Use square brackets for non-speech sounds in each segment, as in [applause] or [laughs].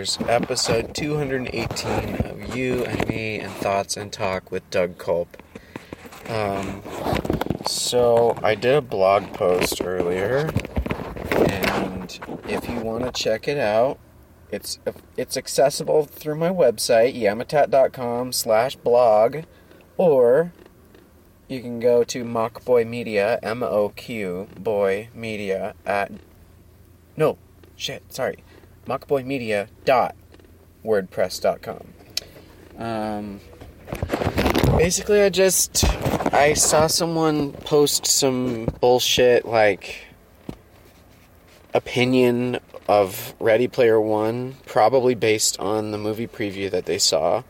Talkers, episode 218 of You and Me and Thoughts and Talk with Doug Culp. Um, so, I did a blog post earlier, and if you want to check it out, it's it's accessible through my website, yamatat.com slash blog, or you can go to Mockboy Media, M O Q Boy Media at no shit, sorry, mockboymedia.wordpress.com. Um, basically, I just I saw someone post some bullshit like opinion of Ready Player One, probably based on the movie preview that they saw,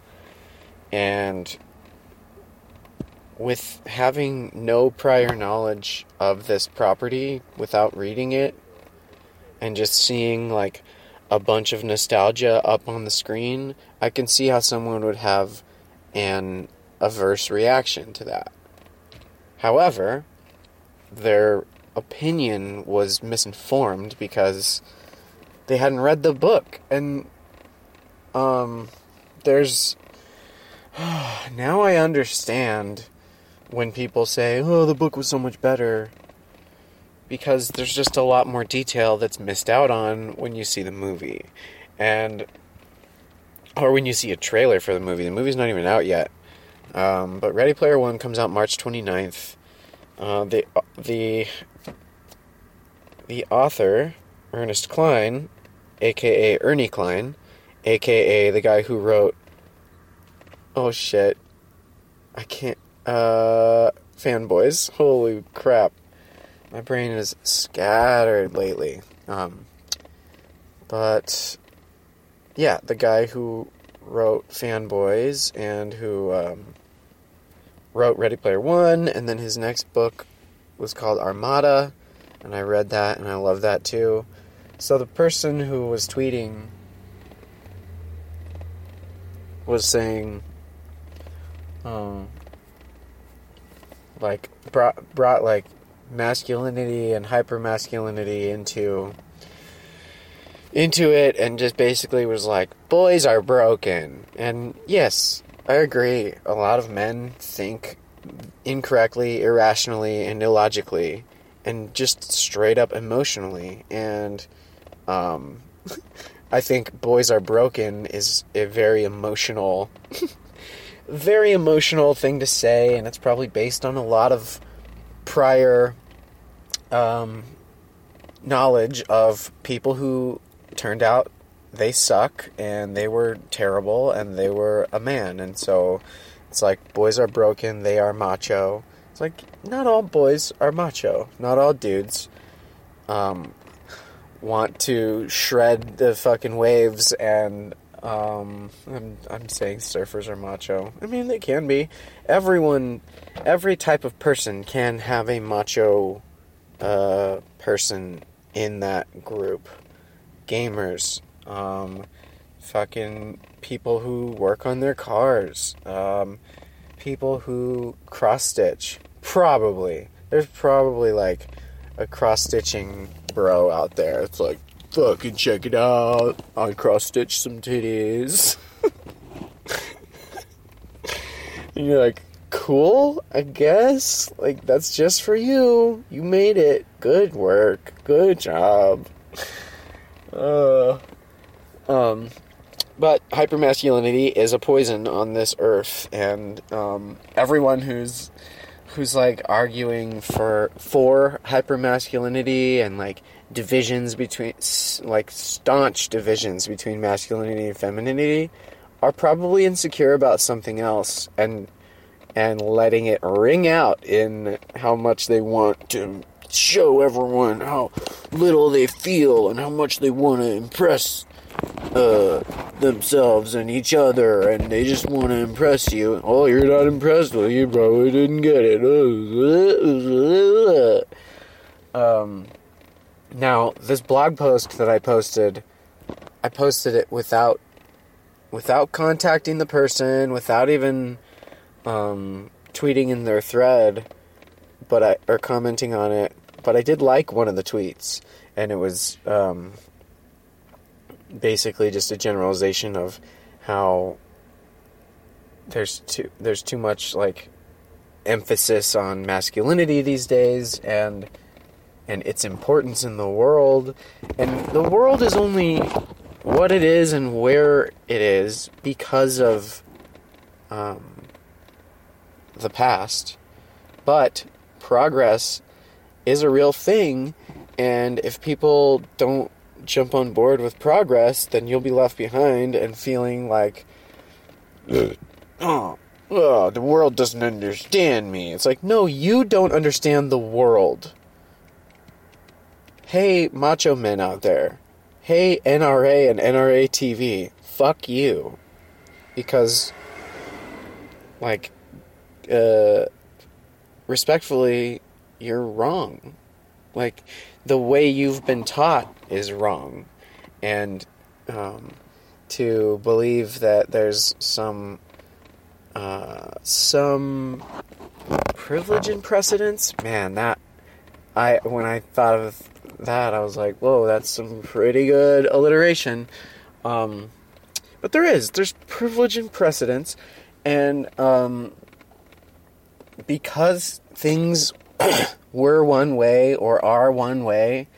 and with having no prior knowledge of this property without reading it and just seeing like a bunch of nostalgia up on the screen, I can see how someone would have an averse reaction to that. However, their opinion was misinformed because they hadn't read the book and um there's [sighs] now I understand when people say, "Oh, the book was so much better." Because there's just a lot more detail that's missed out on when you see the movie. And or when you see a trailer for the movie. The movie's not even out yet. Um, but Ready Player One comes out March 29th. Uh, the the the author Ernest Cline, aka Ernie Cline, aka the guy who wrote. Oh shit! I can't. Uh, fanboys. Holy crap! My brain is scattered lately. Um, but yeah, the guy who wrote Fanboys and who um, wrote Ready Player One, and then his next book was called Armada, and I read that and I love that too. So the person who was tweeting was saying, um, like brought brought like masculinity and hypermasculinity into into it and just basically was like boys are broken. And yes i agree. A lot of men think incorrectly irrationally and illogically and just straight up emotionally. And um, [laughs] i think boys are broken is a very emotional [laughs] very emotional thing to say and it's probably based on a lot of prior um, knowledge of people who turned out they suck and they were terrible and they were a man. And so it's like boys are broken they are macho. It's like not all boys are macho. Not all dudes um, want to shred the fucking waves and um, I'm, I'm saying surfers are macho. I mean they can be. Everyone every type of person can have a macho uh, person in that group gamers, um, fucking people who work on their cars, um, people who cross stitch. Probably. There's probably like a cross stitching bro out there. It's like, fucking check it out. I cross stitch some titties. [laughs] and you're like, cool, I guess. Like, that's just for you. You made it. Good work. Good job. Uh, um, but hypermasculinity is a poison on this earth, and um, everyone who's who's like arguing for for hypermasculinity and like divisions between like staunch divisions between masculinity and femininity are probably insecure about something else and and letting it ring out in how much they want to show everyone how little they feel and how much they want to impress uh, themselves and each other, and they just want to impress you. Oh, you're not impressed with you probably didn't get it. [laughs] Um, now this blog post that I posted, I posted it without without contacting the person, without even um, tweeting in their thread, but I or commenting on it. But I did like one of the tweets, and it was um, basically just a generalization of how there's too there's too much like emphasis on masculinity these days and and its importance in the world and the world is only what it is and where it is because of um, the past but progress is a real thing and if people don't jump on board with progress then you'll be left behind and feeling like uh, oh, oh, the world doesn't understand me. It's like, no, you don't understand the world. Hey, macho men out there. Hey, NRA and NRA TV. Fuck you. Because, like, uh, respectfully, you're wrong. Like, the way you've been taught is wrong. And, um, to believe that there's some uh, some privilege and precedence. Man, that I when I thought of that, I was like, whoa, that's some pretty good alliteration. Um, but there is there's privilege and precedence, and um, because things [clears throat] were one way or are one way,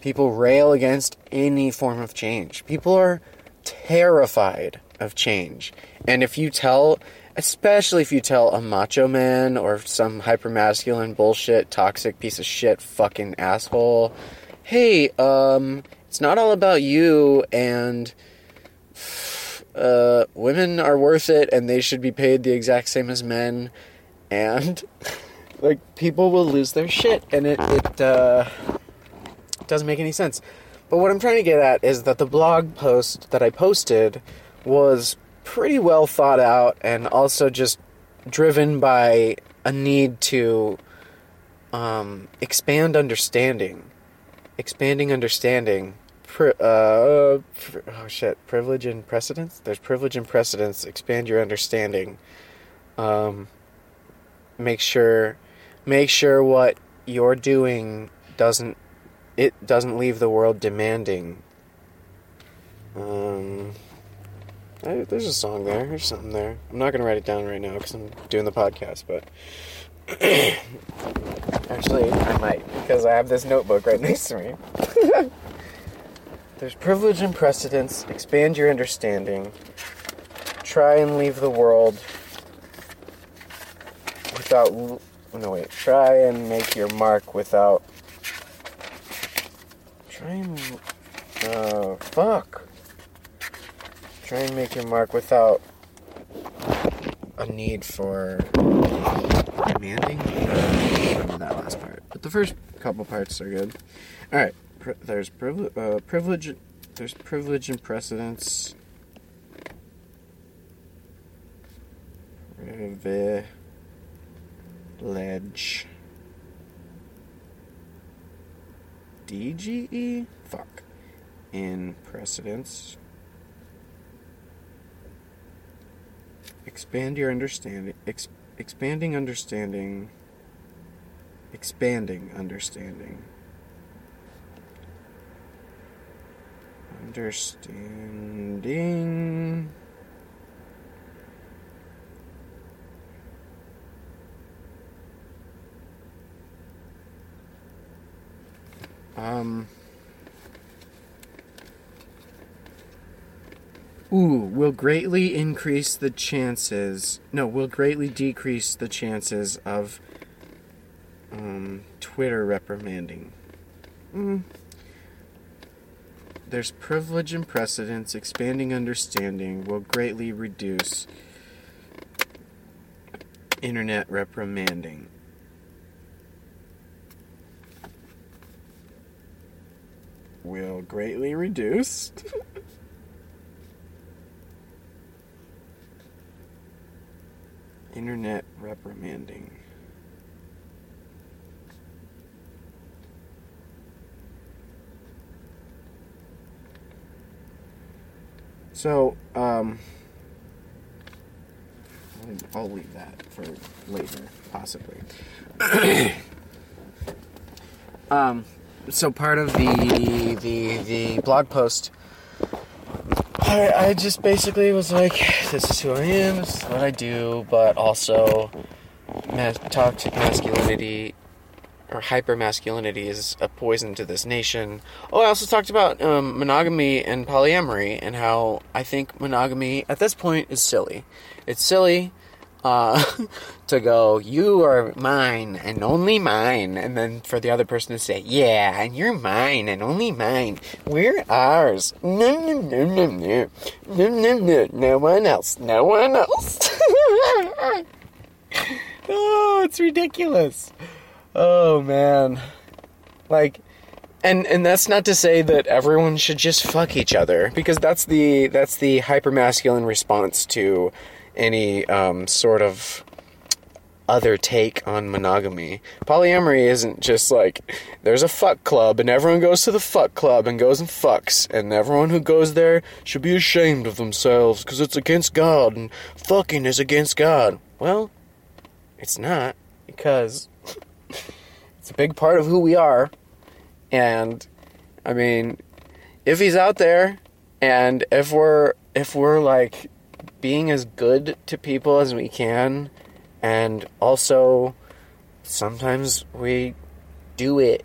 people rail against any form of change. People are terrified of change. And if you tell, especially if you tell a macho man or some hypermasculine bullshit, toxic piece of shit, fucking asshole, hey, um, it's not all about you and [sighs] uh, women are worth it and they should be paid the exact same as men and like people will lose their shit and it it uh, doesn't make any sense. But what I'm trying to get at is that the blog post that I posted was pretty well thought out and also just driven by a need to um, expand understanding. Expanding understanding. Pri- uh, oh shit. Privilege and precedence? There's privilege and precedence. Expand your understanding. Um, make sure, make sure what you're doing doesn't, it doesn't leave the world demanding. Um, I, there's a song there. There's something there. I'm not gonna write it down right now because I'm doing the podcast, but [clears throat] actually, I might because I have this notebook right [laughs] next to me. [laughs] there's privilege and precedence. Expand your understanding. Try and leave the world without. No wait. Try and make your mark without. Try and. Uh, fuck. Try and make your mark without a need for demanding. That last part, but the first couple parts are good. All right, there's privilege. Uh, privilege. There's privilege and precedence. Privilege. DGE? Fuck. In precedence. expand your understanding ex- expanding understanding expanding understanding understanding um Ooh, will greatly increase the chances. No, will greatly decrease the chances of um, Twitter reprimanding. Mm. There's privilege and precedence. Expanding understanding will greatly reduce internet reprimanding. Will greatly reduce. internet reprimanding. So, um, I'll leave that for later, possibly. [coughs] um, so part of the the the blog post I, I just basically was like, this is who I am, this is what I do, but also mas- toxic masculinity or hyper masculinity is a poison to this nation. Oh, I also talked about um, monogamy and polyamory and how I think monogamy at this point is silly. It's silly uh, [laughs] to go, you are mine and only mine, and then for the other person to say, yeah, and you're mine and only mine. We're ours. No, no, no, no, no. No, no, no. No one else. No one else. [laughs] oh, it's ridiculous. Oh, man. Like, and and that's not to say that everyone should just fuck each other because that's the that's the hyper masculine response to any um, sort of other take on monogamy. Polyamory isn't just like there's a fuck club and everyone goes to the fuck club and goes and fucks, and everyone who goes there should be ashamed of themselves because it's against God and fucking is against God. Well, it's not because [laughs] it's a big part of who we are, and I mean, if he's out there, and if we're if we're like being as good to people as we can, and also sometimes we do it,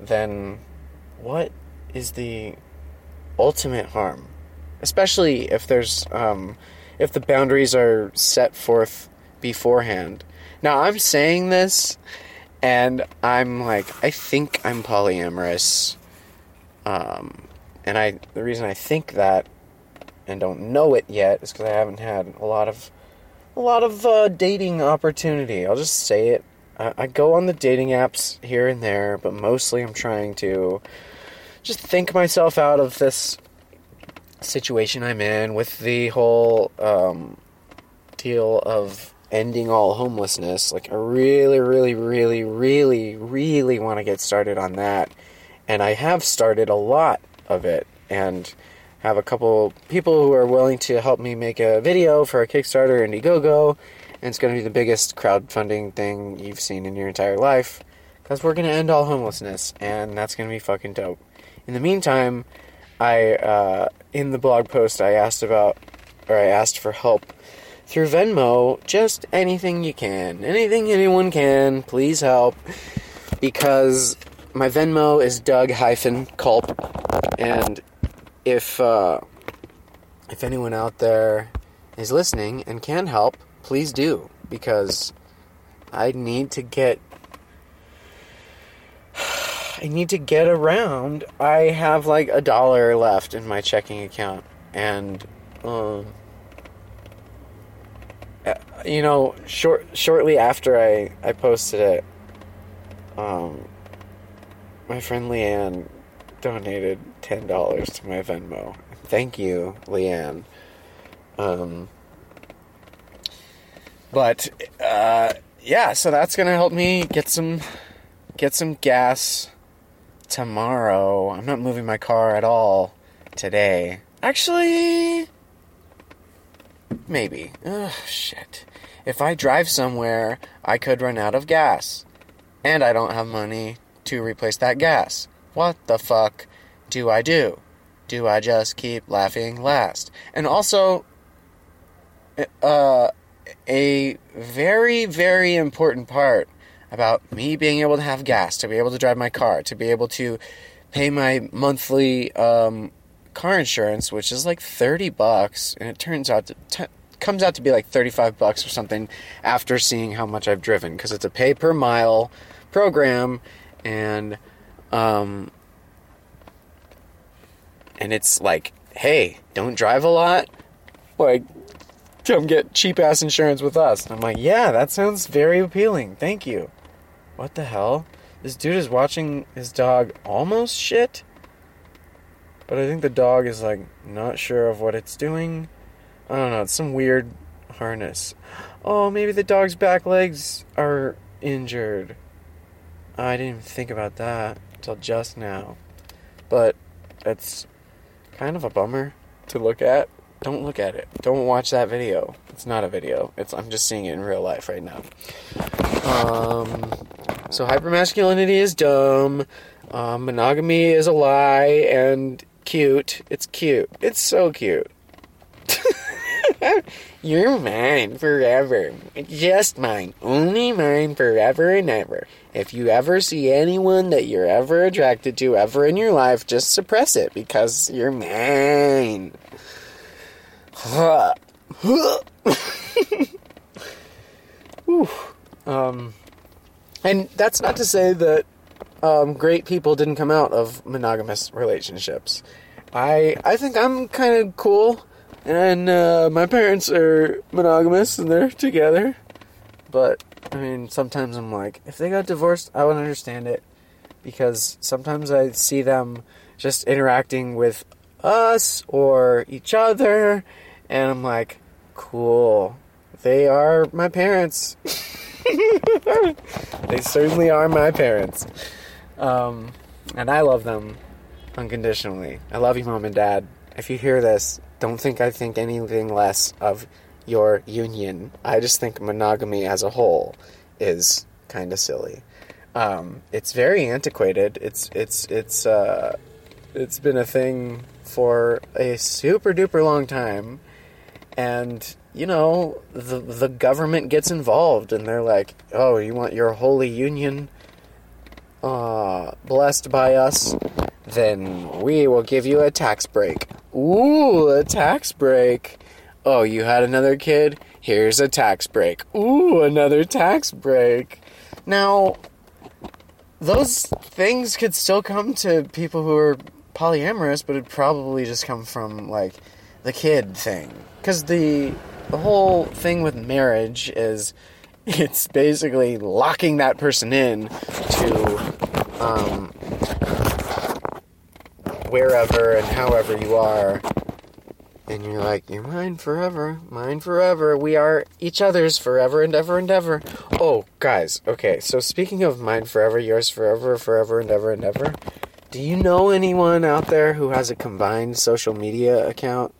then what is the ultimate harm? Especially if there's, um, if the boundaries are set forth beforehand. Now, I'm saying this, and I'm like, I think I'm polyamorous. Um, and I, the reason I think that and don't know it yet is because I haven't had a lot of a lot of uh, dating opportunity. I'll just say it. I, I go on the dating apps here and there, but mostly I'm trying to just think myself out of this situation I'm in with the whole um, deal of ending all homelessness. Like, I really, really, really, really, really want to get started on that. And I have started a lot of it. And have a couple people who are willing to help me make a video for a Kickstarter Indiegogo, and it's going to be the biggest crowdfunding thing you've seen in your entire life because we're going to end all homelessness, and that's going to be fucking dope. In the meantime, I uh, in the blog post I asked about, or I asked for help through Venmo. Just anything you can, anything anyone can, please help, because my Venmo is Doug hyphen Culp, and if uh, if anyone out there is listening and can help, please do because I need to get [sighs] I need to get around. I have like a dollar left in my checking account and um uh, you know, short shortly after I I posted it um my friend Leanne donated ten dollars to my Venmo. Thank you, Leanne. Um, but uh, yeah, so that's gonna help me get some get some gas tomorrow. I'm not moving my car at all today. Actually, maybe. Ugh, shit. If I drive somewhere, I could run out of gas, and I don't have money to replace that gas. What the fuck do I do? Do I just keep laughing last? And also, uh, a very, very important part about me being able to have gas, to be able to drive my car, to be able to pay my monthly um, car insurance, which is like 30 bucks, and it turns out to t- comes out to be like 35 bucks or something after seeing how much I've driven because it's a pay per mile program and um, and it's like, hey, don't drive a lot. Like, come get cheap ass insurance with us. And I'm like, yeah, that sounds very appealing. Thank you. What the hell? This dude is watching his dog almost shit. But I think the dog is like not sure of what it's doing. I don't know, it's some weird harness. Oh, maybe the dog's back legs are injured. I didn't even think about that until just now. But it's kind of a bummer to look at. Don't look at it. Don't watch that video. It's not a video. It's I'm just seeing it in real life right now. Um, so hypermasculinity is dumb. Um, monogamy is a lie, and cute. It's cute. It's so cute. [laughs] You're mine forever. Just mine. Only mine forever and ever. If you ever see anyone that you're ever attracted to ever in your life, just suppress it because you're mine. [laughs] um, and that's not to say that um, great people didn't come out of monogamous relationships. I I think I'm kind of cool, and uh, my parents are monogamous and they're together. But I mean, sometimes I'm like, if they got divorced, I wouldn't understand it because sometimes I see them just interacting with us or each other, and I'm like, cool. They are my parents. [laughs] they certainly are my parents. Um, and I love them unconditionally. I love you, mom and dad. If you hear this, don't think I think anything less of your union. I just think monogamy as a whole is kind of silly. Um, it's very antiquated. It's it's it's uh, it's been a thing for a super duper long time, and you know the the government gets involved, and they're like, "Oh, you want your holy union uh, blessed by us? Then we will give you a tax break." Ooh, a tax break. Oh, you had another kid? Here's a tax break. Ooh, another tax break. Now, those things could still come to people who are polyamorous, but it'd probably just come from like the kid thing. Because the the whole thing with marriage is [laughs] it's basically locking that person in to um, wherever and however you are. And you're like, you're mine forever, mine forever. We are each other's forever and ever and ever. Oh, guys, okay, so speaking of mine forever, yours forever, forever and ever and ever, do you know anyone out there who has a combined social media account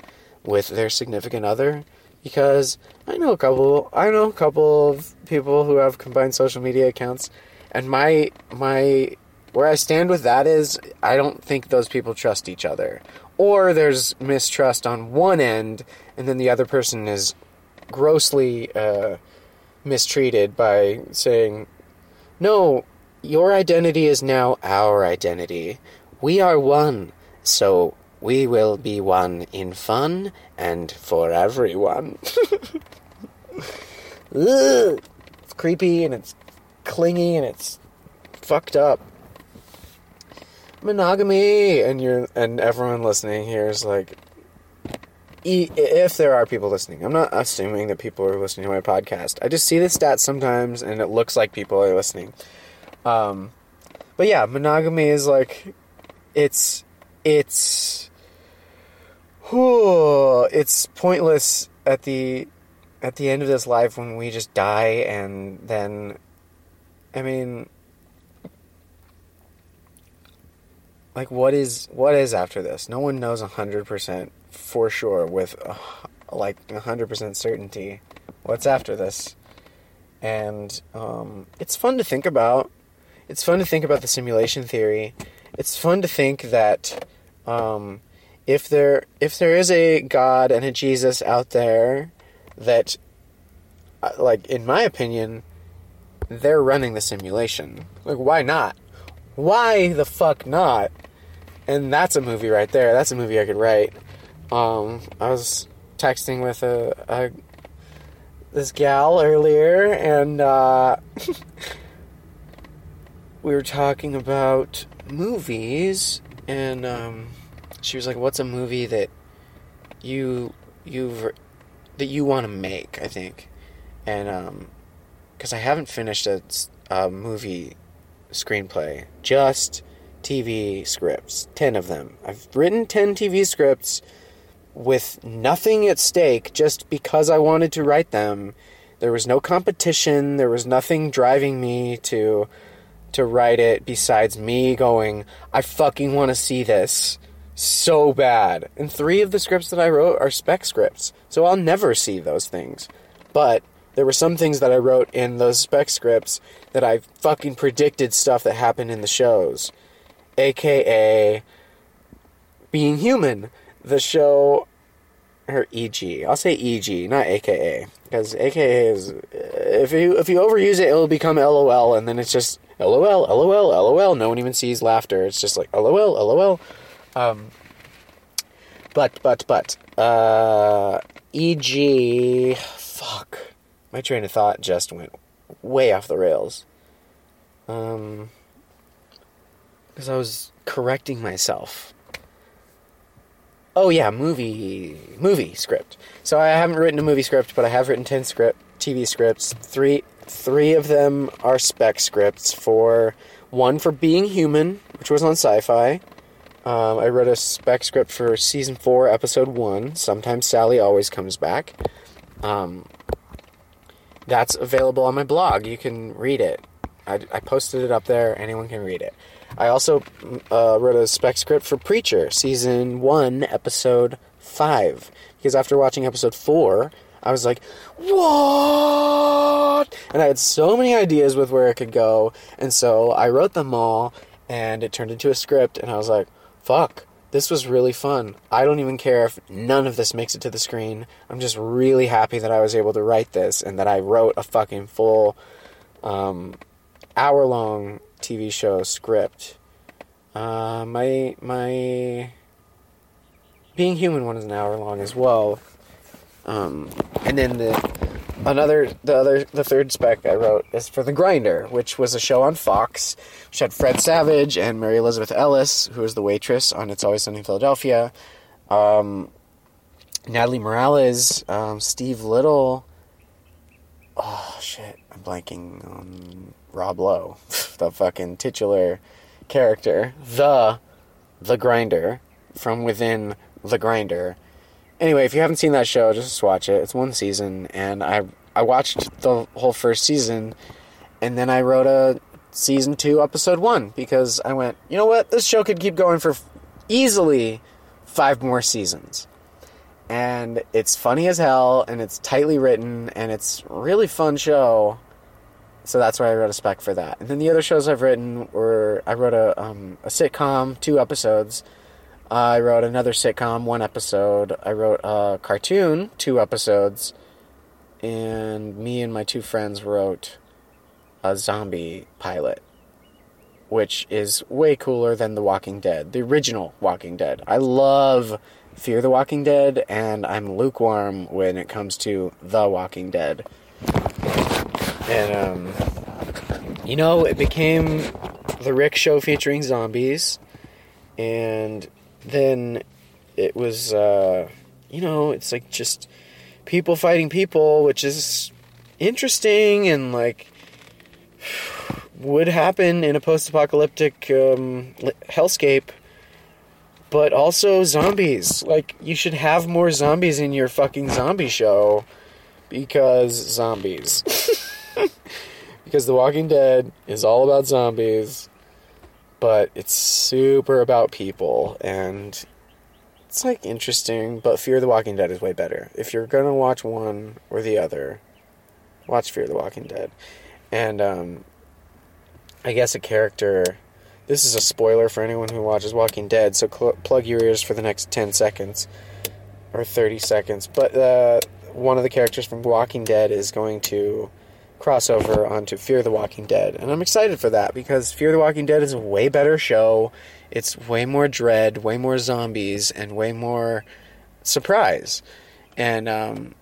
with their significant other? Because I know a couple, I know a couple of people who have combined social media accounts, and my my where I stand with that is I don't think those people trust each other. Or there's mistrust on one end, and then the other person is grossly uh, mistreated by saying, No, your identity is now our identity. We are one, so we will be one in fun and for everyone. [laughs] Ugh. It's creepy and it's clingy and it's fucked up monogamy and you're and everyone listening here is like if there are people listening i'm not assuming that people are listening to my podcast. I just see the stats sometimes and it looks like people are listening. Um but yeah monogamy is like it's it's whew, it's pointless at the at the end of this life when we just die and then i mean like what is what is after this? No one knows 100% for sure with uh, like 100% certainty what's after this. And um, it's fun to think about. It's fun to think about the simulation theory. It's fun to think that um, if there if there is a god and a jesus out there that uh, like in my opinion they're running the simulation. Like why not? Why the fuck not and that's a movie right there. That's a movie I could write. Um, I was texting with a, a this gal earlier, and uh, [laughs] we were talking about movies, and um, she was like, "What's a movie that you you've that you want to make?" I think, and because um, I haven't finished a, a movie screenplay, just TV scripts, 10 of them. I've written 10 TV scripts with nothing at stake just because I wanted to write them. There was no competition, there was nothing driving me to to write it besides me going, I fucking want to see this so bad. And 3 of the scripts that I wrote are spec scripts. So I'll never see those things. But there were some things that I wrote in those spec scripts that I fucking predicted stuff that happened in the shows aka Being Human, the show, or EG. I'll say EG, not AKA, because AKA is if you if you overuse it, it'll become LOL, and then it's just LOL, LOL, LOL. No one even sees laughter. It's just like LOL, LOL. Um, but but but uh, EG. Fuck, my train of thought just went way off the rails. Um, because I was correcting myself. Oh yeah, movie movie script. So I haven't written a movie script, but I have written ten script TV scripts. Three three of them are spec scripts for one for Being Human, which was on Syfy. Um, I wrote a spec script for season four, episode one. Sometimes Sally always comes back. Um, that's available on my blog. You can read it. I, I posted it up there. Anyone can read it. I also uh, wrote a spec script for Preacher, season one, episode five. Because after watching episode four, I was like, what? And I had so many ideas with where it could go. And so I wrote them all, and it turned into a script. And I was like, fuck, this was really fun. I don't even care if none of this makes it to the screen. I'm just really happy that I was able to write this and that I wrote a fucking full um, hour long TV show script. Uh, my my being human one is an hour long as well. Um, and then the another the other the third spec I wrote is for the Grinder, which was a show on Fox, which had Fred Savage and Mary Elizabeth Ellis, who was the waitress on It's Always Sunny in Philadelphia. Um, Natalie Morales, um, Steve Little. Oh shit, I'm blanking on Rob Lowe, [laughs] the fucking titular character, the the Grinder from within the Grinder anyway, if you haven't seen that show, just watch it. It's one season, and I I watched the whole first season, and then I wrote a season two, episode one, because I went, you know what, this show could keep going for easily five more seasons. And it's funny as hell, and it's tightly written, and it's really fun show. So that's why I wrote a spec for that. And then the other shows I've written were I wrote a um, a sitcom, two episodes I wrote another sitcom, one episode. I wrote a cartoon, two episodes. And me and my two friends wrote a zombie pilot, which is way cooler than The Walking Dead, the original Walking Dead. I love Fear the Walking Dead, and I'm lukewarm when it comes to The Walking Dead. And, um, you know, it became the Rick show featuring zombies, and then it was, uh, you know, it's like just people fighting people, which is interesting and like would happen in a post-apocalyptic um, hellscape. But also zombies. Like you should have more zombies in your fucking zombie show because zombies. [laughs] [laughs] because The Walking Dead is all about zombies but it's super about people and it's like interesting, but Fear the Walking Dead is way better. If you're gonna watch one or the other, watch Fear the Walking Dead. And um, I guess a character. This is a spoiler for anyone who watches Walking Dead, so cl- plug your ears for the next 10 seconds or 30 seconds. But uh, one of the characters from Walking Dead is going to crossover onto Fear the Walking Dead. And I'm excited for that because Fear the Walking Dead is a way better show. It's way more dread, way more zombies, and way more surprise. And um,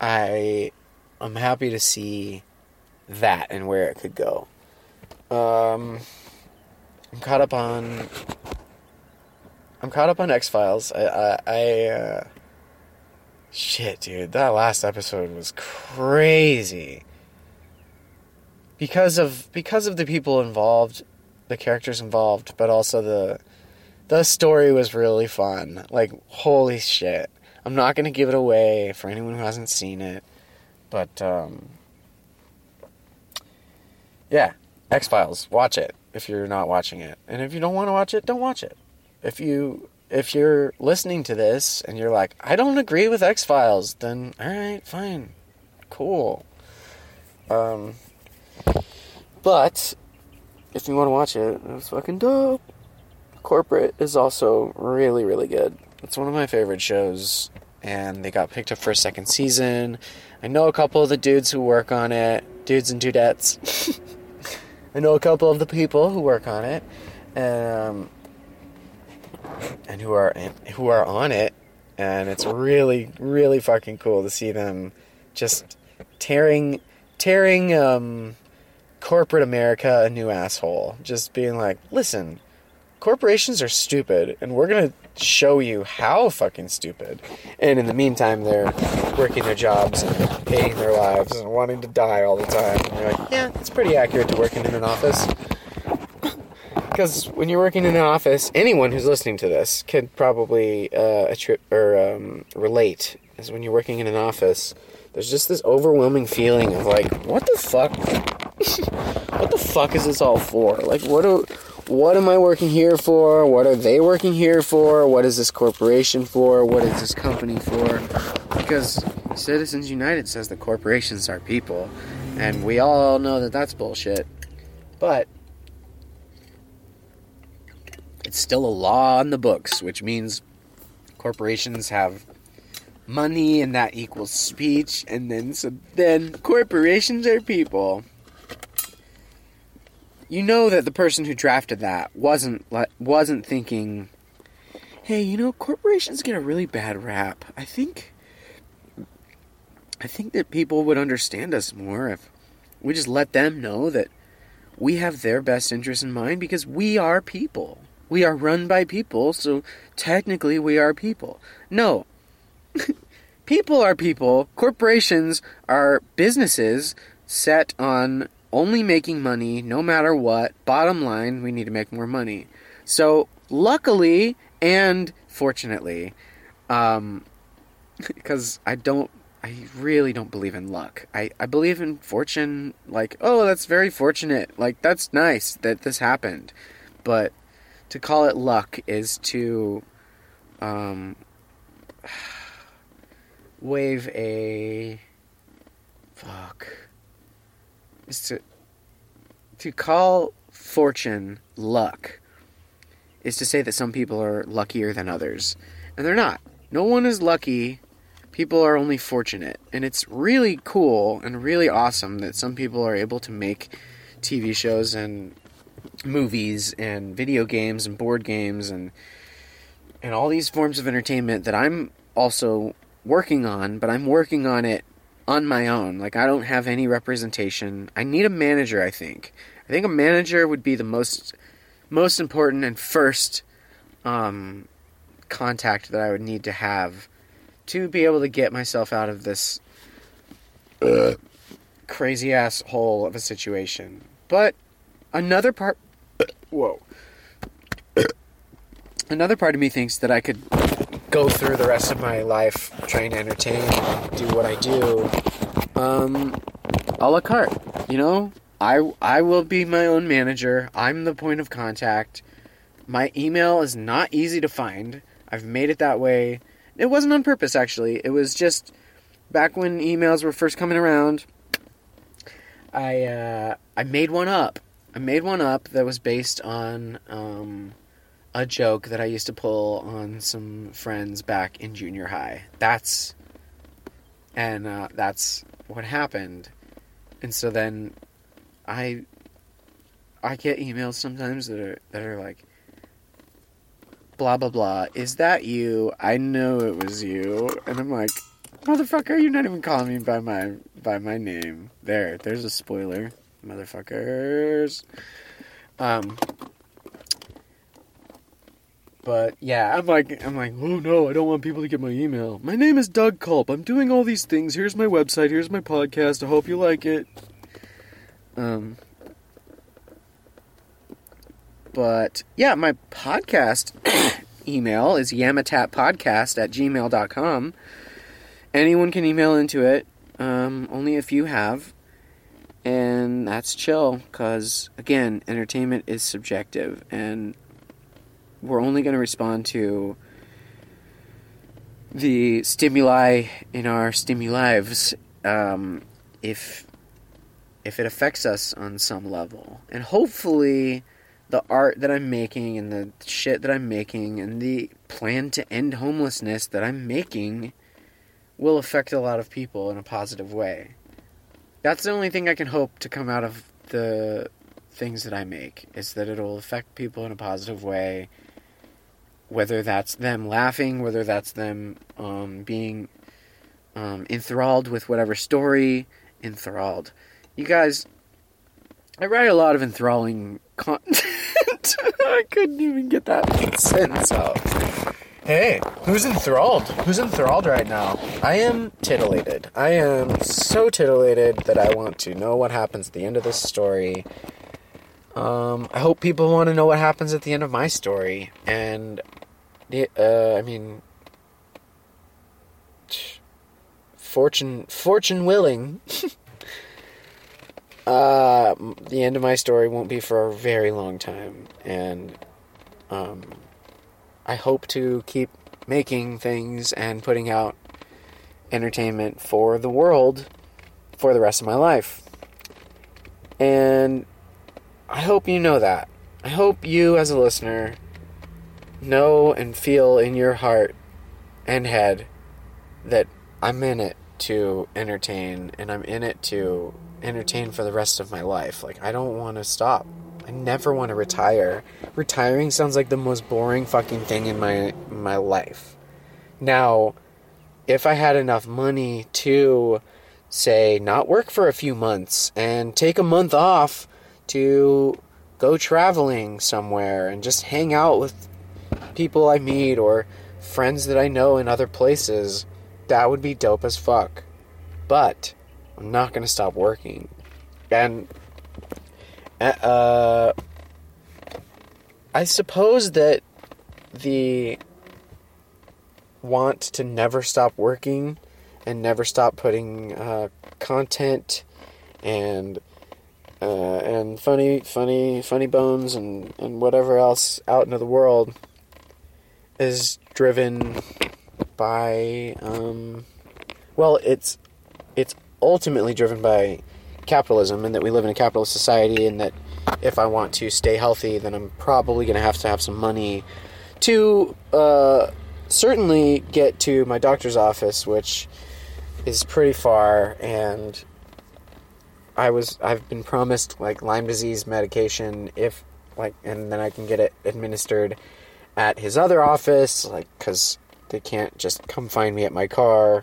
I I'm happy to see that and where it could go. Um, I'm caught up on I'm caught up on X Files. I I, I uh, shit, dude, that last episode was crazy because of because of the people involved, the characters involved, but also the the story was really fun. Like holy shit. I'm not going to give it away for anyone who hasn't seen it, but um yeah, X-Files, watch it if you're not watching it. And if you don't want to watch it, don't watch it. If you if you're listening to this and you're like, I don't agree with X Files, then all right, fine, cool. Um, but if you want to watch it, it's fucking dope. Corporate is also really, really good. It's one of my favorite shows, and they got picked up for a second season. I know a couple of the dudes who work on it, dudes and dudettes. [laughs] I know a couple of the people who work on it, um, and who are who are on it, and it's really, really fucking cool to see them just tearing, tearing um, corporate America a new asshole. Just being like, listen, corporations are stupid, and we're gonna show you how fucking stupid. And in the meantime, they're working their jobs and hating their lives and wanting to die all the time. And you're like, yeah, it's pretty accurate to working in an office. [coughs] Because when you're working in an office, anyone who's listening to this could probably uh, attri- or um, relate. Is when you're working in an office, there's just this overwhelming feeling of like, what the fuck? [laughs] what the fuck is this all for? Like, what do what am I working here for? What are they working here for? What is this corporation for? What is this company for? Because Citizens United says that corporations are people, and we all know that that's bullshit. But it's still a law on the books, which means corporations have money and that equals speech, and then so then corporations are people you know that the person who drafted that wasn't wasn't thinking, "Hey, you know, corporations get a really bad rap. I think I think that people would understand us more if we just let them know that we have their best interest in mind because we are people. We are run by people, so technically we are people. No. [laughs] people are people. Corporations are businesses set on only making money no matter what. Bottom line, we need to make more money. So, luckily and fortunately, um, [laughs] because I don't, I really don't believe in luck. I, I believe in fortune, like, oh, that's very fortunate. Like, that's nice that this happened. But to call it luck is to, um, [sighs] wave a, fuck is to to call fortune luck is to say that some people are luckier than others, and they're not. No one is lucky. People are only fortunate, and it's really cool and really awesome that some people are able to make TV shows and movies and video games and board games and and all these forms of entertainment that I'm also working on, but I'm working on it on my own. Like I don't have any representation. I need a manager, I think. I think a manager would be the most most important and first um, contact that I would need to have to be able to get myself out of this crazy ass hole of a situation. But another part whoa. Another part of me thinks that I could go through the rest of my life trying to entertain do what I do, um, a la carte. You know, I I will be my own manager. I'm the point of contact. My email is not easy to find. I've made it that way. It wasn't on purpose, actually. It was just back when emails were first coming around. I uh, I made one up. I made one up that was based on um, a joke that I used to pull on some friends back in junior high. That's and uh, that's what happened. And so then I I get emails sometimes that are that are like blah blah blah. Is that you? I know it was you. And I'm like, motherfucker, you're not even calling me by my by my name. There, there's a spoiler, motherfuckers. Um, but yeah, I'm like, I'm like, oh no, I don't want people to get my email. My name is Doug Culp. I'm doing all these things. Here's my website. Here's my podcast. I hope you like it. Um, but yeah, my podcast [coughs] email is yamatatpodcast at gmail.com. Anyone can email into it. Um, only a few have. And that's chill, because, again, entertainment is subjective. And we're only going to respond to the stimuli in our stimulives um, if if it affects us on some level, and hopefully the art that I'm making and the shit that I'm making and the plan to end homelessness that I'm making will affect a lot of people in a positive way. That's the only thing I can hope to come out of the things that I make is that it'll affect people in a positive way. Whether that's them laughing, whether that's them um, being um, enthralled with whatever story, enthralled. You guys, I write a lot of enthralling content. [laughs] I couldn't even get that sentence out. Hey, who's enthralled? Who's enthralled right now? I am titillated. I am so titillated that I want to know what happens at the end of this story. Um, I hope people want to know what happens at the end of my story. And, uh, I mean, fortune, fortune willing. [laughs] uh, the end of my story won't be for a very long time, and um, I hope to keep making things and putting out entertainment for the world for the rest of my life. And I hope you know that. I hope you, as a listener, know and feel in your heart and head that I'm in it to entertain and I'm in it to entertain for the rest of my life. Like, I don't want to stop. I never want to retire. Retiring sounds like the most boring fucking thing in my my life. Now, if I had enough money to say not work for a few months and take a month off to go traveling somewhere and just hang out with people I meet or friends that I know in other places, that would be dope as fuck. But I'm not going to stop working. And uh, I suppose that the want to never stop working and never stop putting uh, content and uh, and funny funny funny bones and, and whatever else out into the world is driven by um, well it's it's ultimately driven by capitalism and that we live in a capitalist society and that if I want to stay healthy, then I'm probably going to have to have some money to uh, certainly get to my doctor's office, which is pretty far, and I was I've been promised like Lyme disease medication if like and then I can get it administered at his other office like cuz they can't just come find me at my car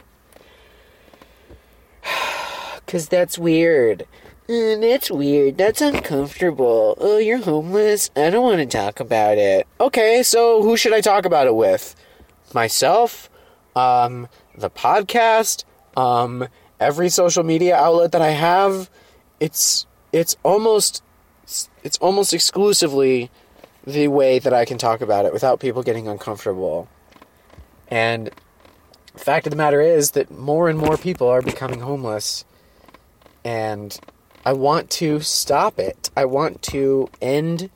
[sighs] Cause that's weird. Uh, that's weird. That's uncomfortable. Oh, you're homeless? I don't want to talk about it. Okay, so who should I talk about it with? Myself? Um, the podcast? Um, every social media outlet that I have? It's it's almost it's almost exclusively the way that I can talk about it without people getting uncomfortable. And the fact of the matter is that more and more people are becoming homeless and I want to stop it. I want to end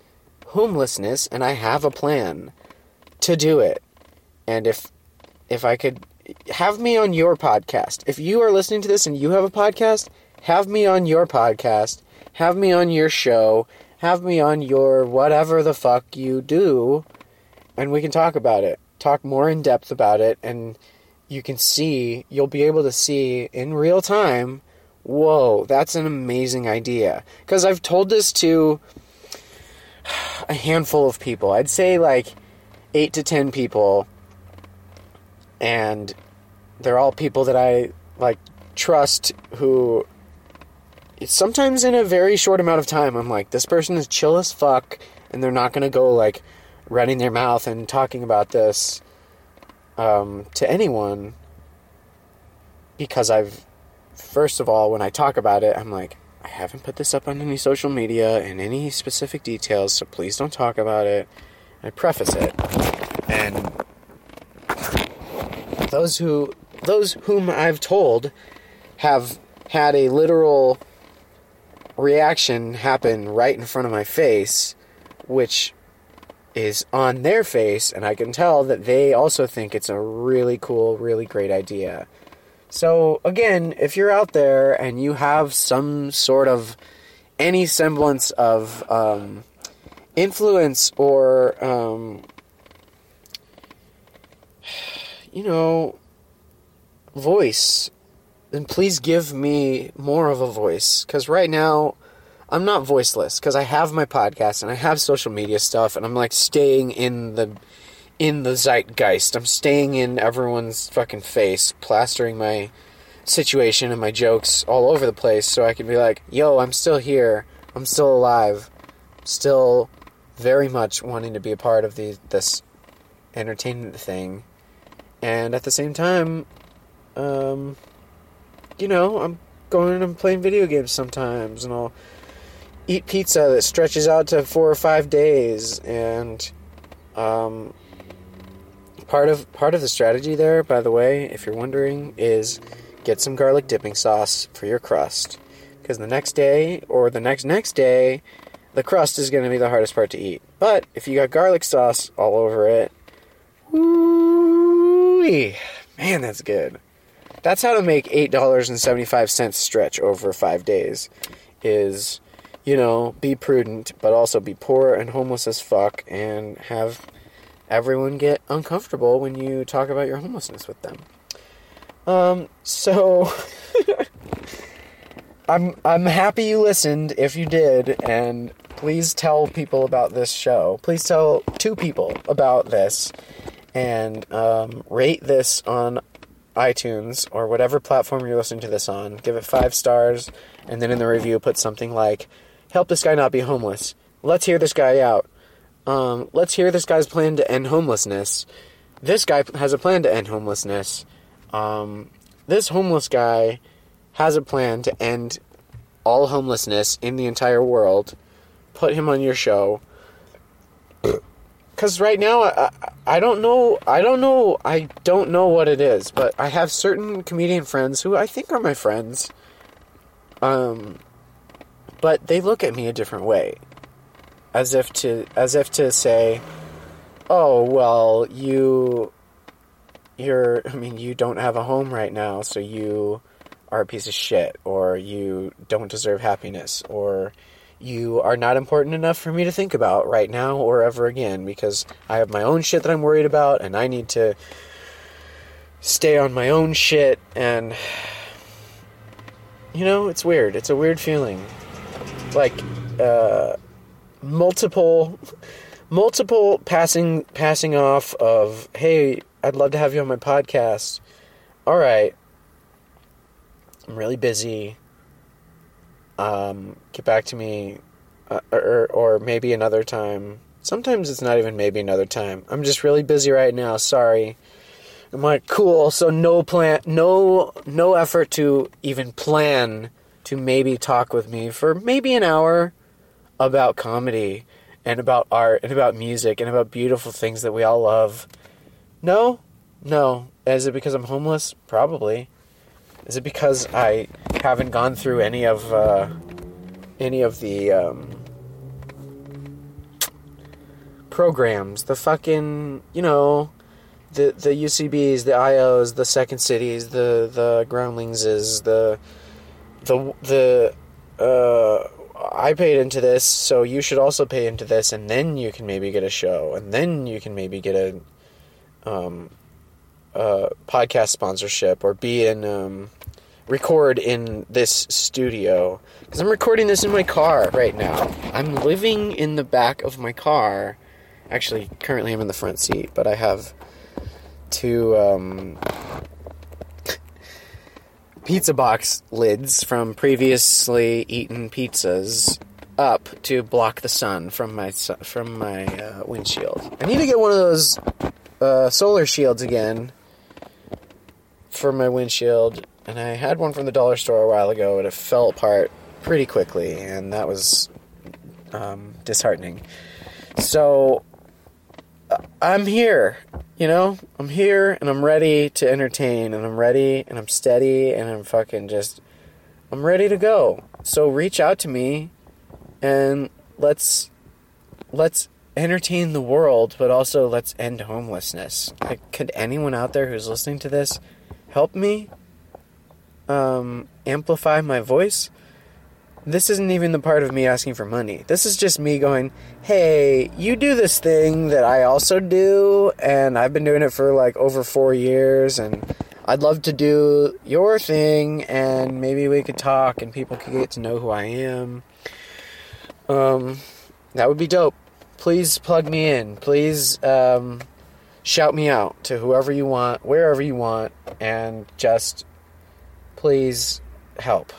homelessness and I have a plan to do it. And if if I could have me on your podcast. If you are listening to this and you have a podcast, have me on your podcast. Have me on your show. Have me on your whatever the fuck you do and we can talk about it. Talk more in depth about it and you can see, you'll be able to see in real time whoa, that's an amazing idea. Because I've told this to a handful of people. I'd say like eight to ten people. And they're all people that I like trust who sometimes in a very short amount of time I'm like, this person is chill as fuck and they're not gonna go like running their mouth and talking about this um, to anyone because I've first of all, when I talk about it, I'm like, I haven't put this up on any social media in any specific details, so please don't talk about it. I preface it. And those who those whom I've told have had a literal reaction happen right in front of my face, which is on their face, and I can tell that they also think it's a really cool, really great idea. So, again, if you're out there and you have some sort of any semblance of um, influence or um, you know voice then please give me more of a voice because right now i'm not voiceless because i have my podcast and i have social media stuff and i'm like staying in the in the zeitgeist. I'm staying in everyone's fucking face plastering my situation and my jokes all over the place so i can be like yo i'm still here. I'm still alive. Still very much wanting to be a part of the this entertainment thing. And at the same time um you know, I'm going and playing video games sometimes, and I'll eat pizza that stretches out to four or five days. And um, part of part of the strategy there, by the way, if you're wondering, is get some garlic dipping sauce for your crust, because the next day or the next next day, the crust is going to be the hardest part to eat. But if you got garlic sauce all over it, woo man, that's good. That's how to make eight dollars and seventy five cents stretch over five days. Is you know be prudent, but also be poor and homeless as fuck, and have everyone get uncomfortable when you talk about your homelessness with them. Um, so [laughs] I'm I'm happy you listened if you did and please tell people about this show. Please tell two people about this and um, rate this on iTunes or whatever platform you're listening to this on, give it five stars, and then in the review put something like, "Help this guy not be homeless. Let's hear this guy out. Um, let's hear this guy's plan to end homelessness. This guy has a plan to end homelessness. Um, this homeless guy has a plan to end all homelessness in the entire world. Put him on your show." Because right now I, I don't know I don't know I don't know what it is, but I have certain comedian friends who I think are my friends. Um, but they look at me a different way, as if to as if to say, "Oh well, you, you're I mean you don't have a home right now, so you are a piece of shit, or you don't deserve happiness, or." You are not important enough for me to think about right now or ever again because I have my own shit that I'm worried about and I need to stay on my own shit and you know, it's weird. It's a weird feeling. Like uh multiple multiple passing passing off of, "Hey, I'd love to have you on my podcast." All right. I'm really busy um, get back to me, uh, or, or maybe another time. Sometimes it's not even maybe another time. I'm just really busy right now. Sorry. I'm like, cool. So no plan, no no effort to even plan to maybe talk with me for maybe an hour about comedy and about art and about music and about beautiful things that we all love. No, no. Is it because I'm homeless? Probably. Is it because I haven't gone through any of uh, any of the um, programs? The fucking you know the the UCBs, the IOs, the second cities, the the groundlingses, the the the uh, I paid into this, so you should also pay into this, and then you can maybe get a show, and then you can maybe get a um, uh, podcast sponsorship or be in um, record in this studio because I'm recording this in my car right now. I'm living in the back of my car. Actually, currently I'm in the front seat, but I have two um, [laughs] pizza box lids from previously eaten pizzas up to block the sun from my from my uh, windshield. I need to get one of those uh, solar shields again for my windshield, and I had one from the dollar store a while ago, and it fell apart pretty quickly, and that was um, disheartening. So uh, I'm here, you know? I'm here, and I'm ready to entertain, and I'm ready, and I'm steady, and I'm fucking just. I'm ready to go. So reach out to me, and let's let's entertain the world, but also let's end homelessness. Like, could anyone out there who's listening to this help me um, amplify my voice. this isn't even the part of me asking for money. This is just me going, hey, you do this thing that I also do, and I've been doing it for like over four years, and I'd love to do your thing, and maybe we could talk, and people could get to know who I am. Um, that would be dope. Please plug me in. Please um, shout me out to whoever you want, wherever you want, and just please help.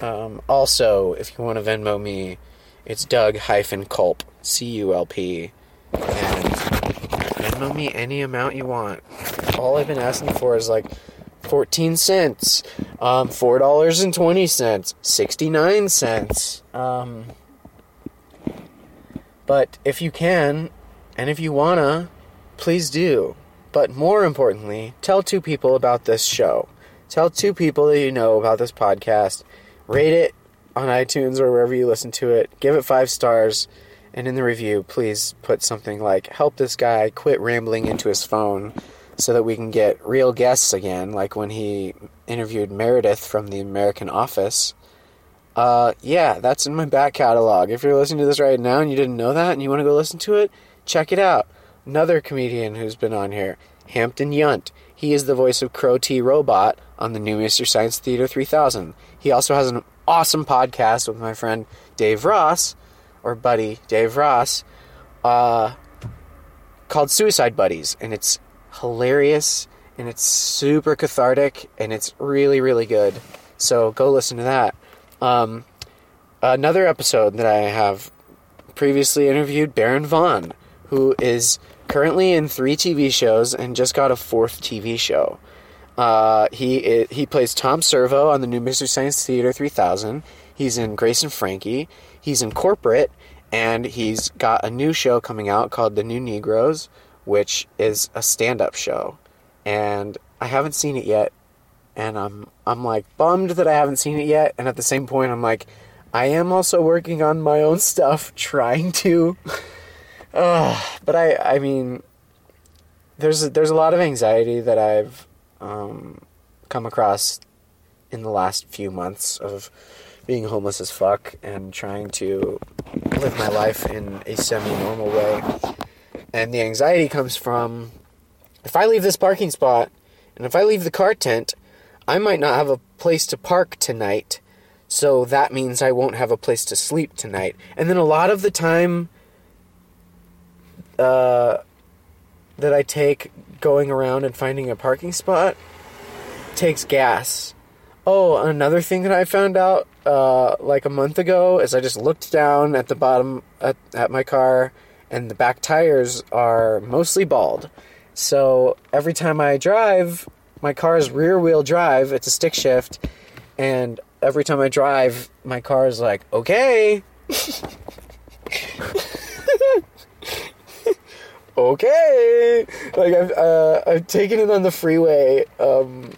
Um, also, if you want to Venmo me, it's Doug hyphen Culp, C U L P, and Venmo me any amount you want. All I've been asking for is like 14 cents, um, $4.20, 69 cents. Um, but if you can, and if you wanna, please do. But more importantly, tell two people about this show. Tell two people that you know about this podcast rate it on iTunes or wherever you listen to it. Give it five stars. And in the review, please put something like, help this guy quit rambling into his phone so that we can get real guests again, like when he interviewed Meredith from the American Office. Uh, yeah, that's in my back catalog. If you're listening to this right now and you didn't know that and you want to go listen to it, check it out. Another comedian who's been on here, Hampton Yount. He is the voice of Crow T Robot on the new Mystery Science Theater 3000. He also has an awesome podcast with my friend Dave Ross, or buddy Dave Ross, uh, called Suicide Buddies, and it's hilarious and it's super cathartic and it's really really good. So go listen to that. Um, another episode that I have previously interviewed Baron Vaughn, who is currently in three TV shows and just got a fourth TV show. Uh, he he plays Tom Servo on the new Mystery Science Theater 3000. He's in Grace and Frankie. He's in Corporate, and he's got a new show coming out called The New Negroes, which is a stand-up show. And I haven't seen it yet, and I'm I'm like bummed that I haven't seen it yet. And at the same point, I'm like, I am also working on my own stuff, [laughs] trying to. Uh, but I I mean, there's a, there's a lot of anxiety that I've um, come across in the last few months of being homeless as fuck and trying to live my life in a semi normal way. And the anxiety comes from if I leave this parking spot and if I leave the car tent, I might not have a place to park tonight. So that means I won't have a place to sleep tonight. And then a lot of the time uh, that I take going around and finding a parking spot takes gas. Oh, another thing that I found out uh, like a month ago is I just looked down at the bottom at, at my car and the back tires are mostly bald. So every time I drive, my car is rear wheel drive, it's a stick shift, and every time I drive, my car is like, okay. [laughs] okay. Like I've uh, I've taken it on the freeway. Um,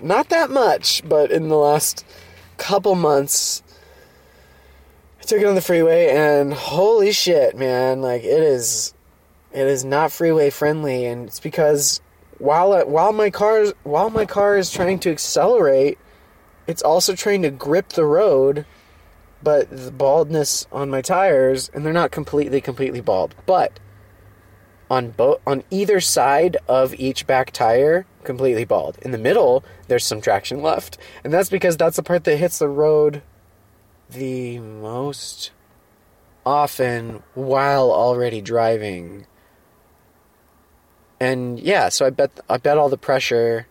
not that much, but in the last couple months, I took it on the freeway, and holy shit, man! Like it is, it is not freeway friendly, and it's because while while my car while my car is trying to accelerate, it's also trying to grip the road. But the baldness on my tires, and they're not completely completely bald, but on both on either side of each back tire completely bald. In the middle, there's some traction left, and that's because that's the part that hits the road the most often while already driving. And yeah, so I bet I bet all the pressure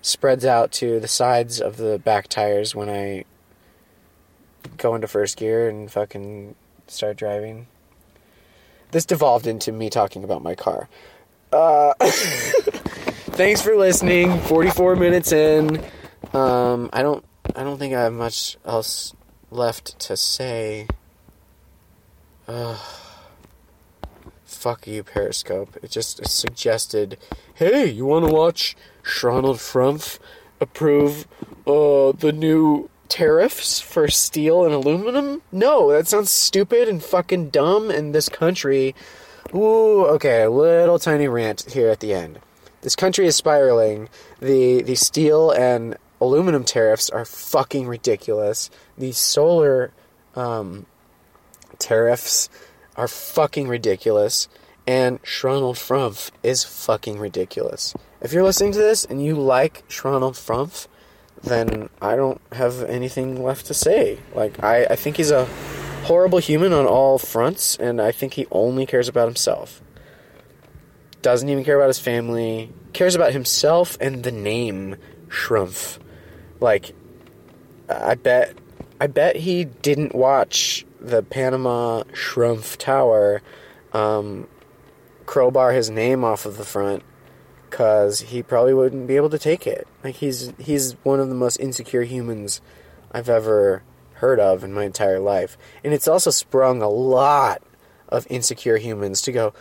spreads out to the sides of the back tires when I go into first gear and fucking start driving. This devolved into me talking about my car. Uh, [laughs] thanks for listening. 44 minutes in. Um, I don't I don't think I have much else left to say. Uh, fuck you, Periscope. It just suggested, hey, you want to watch Shronald Frumpf approve uh, the new tariffs for steel and aluminum? No, that sounds stupid and fucking dumb in this country. Ooh, okay, a little tiny rant here at the end. This country is spiraling. The the steel and aluminum tariffs are fucking ridiculous. The solar um, tariffs are fucking ridiculous. And Schronald Frumpf is fucking ridiculous. If you're listening to this and you like Schronald Frumpf, then I don't have anything left to say. Like, I, I think he's a horrible human on all fronts, and I think he only cares about himself. Doesn't even care about his family, cares about himself and the name Schrumpf. Like, I bet, I bet he didn't watch the Panama Schrumpf Tower um, crowbar his name off of the front because he probably wouldn't be able to take it. Like he's he's one of the most insecure humans I've ever heard of in my entire life, and it's also sprung a lot of insecure humans to go,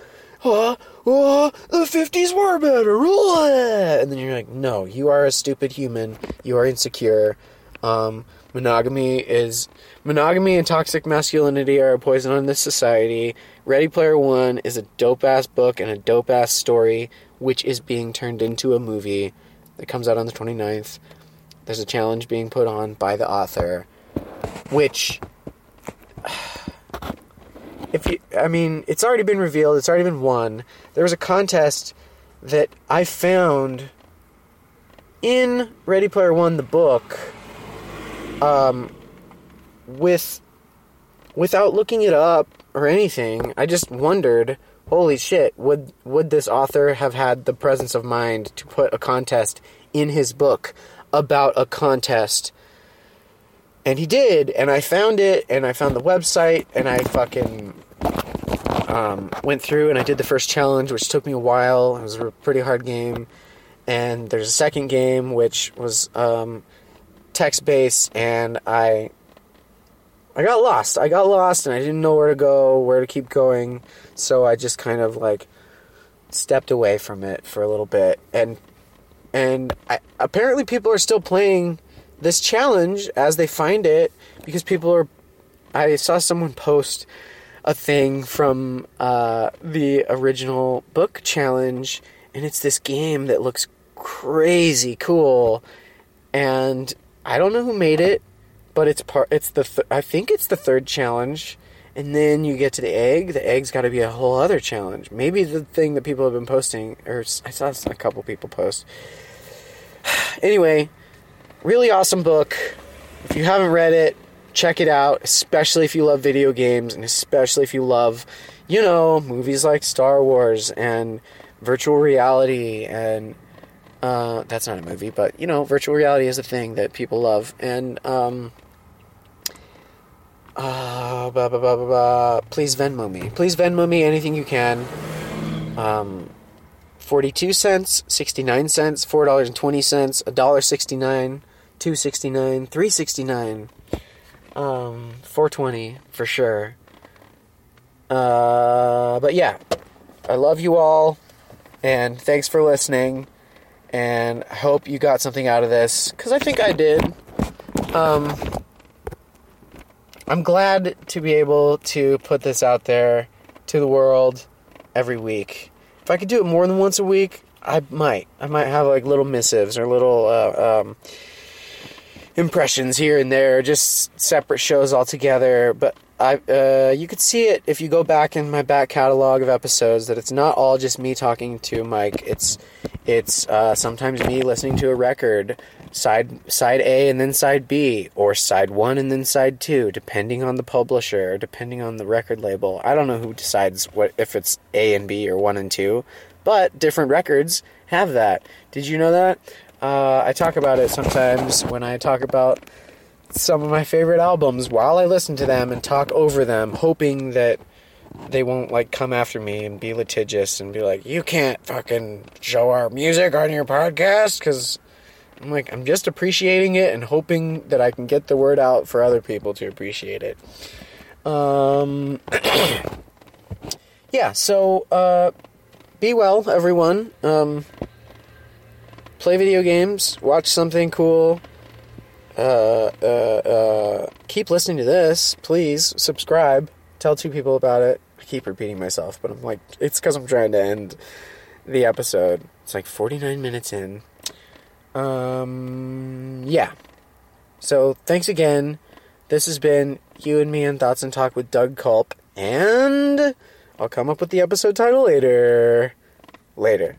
oh, oh, the fifties were better, [laughs] and then you're like, no, you are a stupid human. You are insecure. Um, monogamy is monogamy and toxic masculinity are a poison on this society. Ready Player One is a dope ass book and a dope ass story which is being turned into a movie that comes out on the 29th. There's a challenge being put on by the author, which [sighs] if you I mean, it's already been revealed, it's already been won. There was a contest that I found in Ready Player One the book um with without looking it up or anything. I just wondered holy shit, would would this author have had the presence of mind to put a contest in his book about a contest? And he did, and I found it, and I found the website, and I fucking um, went through and I did the first challenge, which took me a while. It was a pretty hard game. And there's a second game, which was um, text based, and I I got lost. I got lost and I didn't know where to go, where to keep going. So I just kind of like stepped away from it for a little bit. And and I, apparently people are still playing this challenge as they find it because people are I saw someone post a thing from uh, the original book challenge and it's this game that looks crazy cool and I don't know who made it but it's part. It's the. Th- I think it's the third challenge, and then you get to the egg. The egg's got to be a whole other challenge. Maybe the thing that people have been posting, or I saw a couple people post. [sighs] anyway, really awesome book. If you haven't read it, check it out. Especially if you love video games, and especially if you love, you know, movies like Star Wars and virtual reality and uh, that's not a movie, but you know, virtual reality is a thing that people love, and um, uh, blah, blah, blah, blah, blah. Please Venmo me. Please Venmo me anything you can. Um, 42 cents, 69 cents, $4.20, $1.69, 269 369 um, 420 for sure. Uh, but yeah, I love you all, and thanks for listening. And I hope you got something out of this, because I think I did. Um, I'm glad to be able to put this out there to the world every week. If I could do it more than once a week, I might. I might have like little missives or little uh, um, impressions here and there, just separate shows altogether. But I, uh, you could see it if you go back in my back catalog of episodes that it's not all just me talking to Mike. It's it's uh, sometimes me listening to a record side side A and then side B, or side one and then side two, depending on the publisher, depending on the record label. I don't know who decides what if it's A and B or one and two, but different records have that. Did you know that? Uh, I talk about it sometimes when I talk about some of my favorite albums while I listen to them and talk over them, hoping that they won't like come after me and be litigious and be like, "You can't fucking show our music on your podcast," because I'm like, I'm just appreciating it and hoping that I can get the word out for other people to appreciate it. Um, [clears throat] yeah, so uh, be well, everyone. Um, play video games, watch something cool. Uh, uh, uh, keep listening to this, please. Subscribe. Tell two people about it. I keep repeating myself, but I'm like, it's because I'm trying to end the episode. It's like 49 minutes in. Um, yeah. So thanks again. This has been you and me and thoughts and talk with Doug Culp, and I'll come up with the episode title later. Later.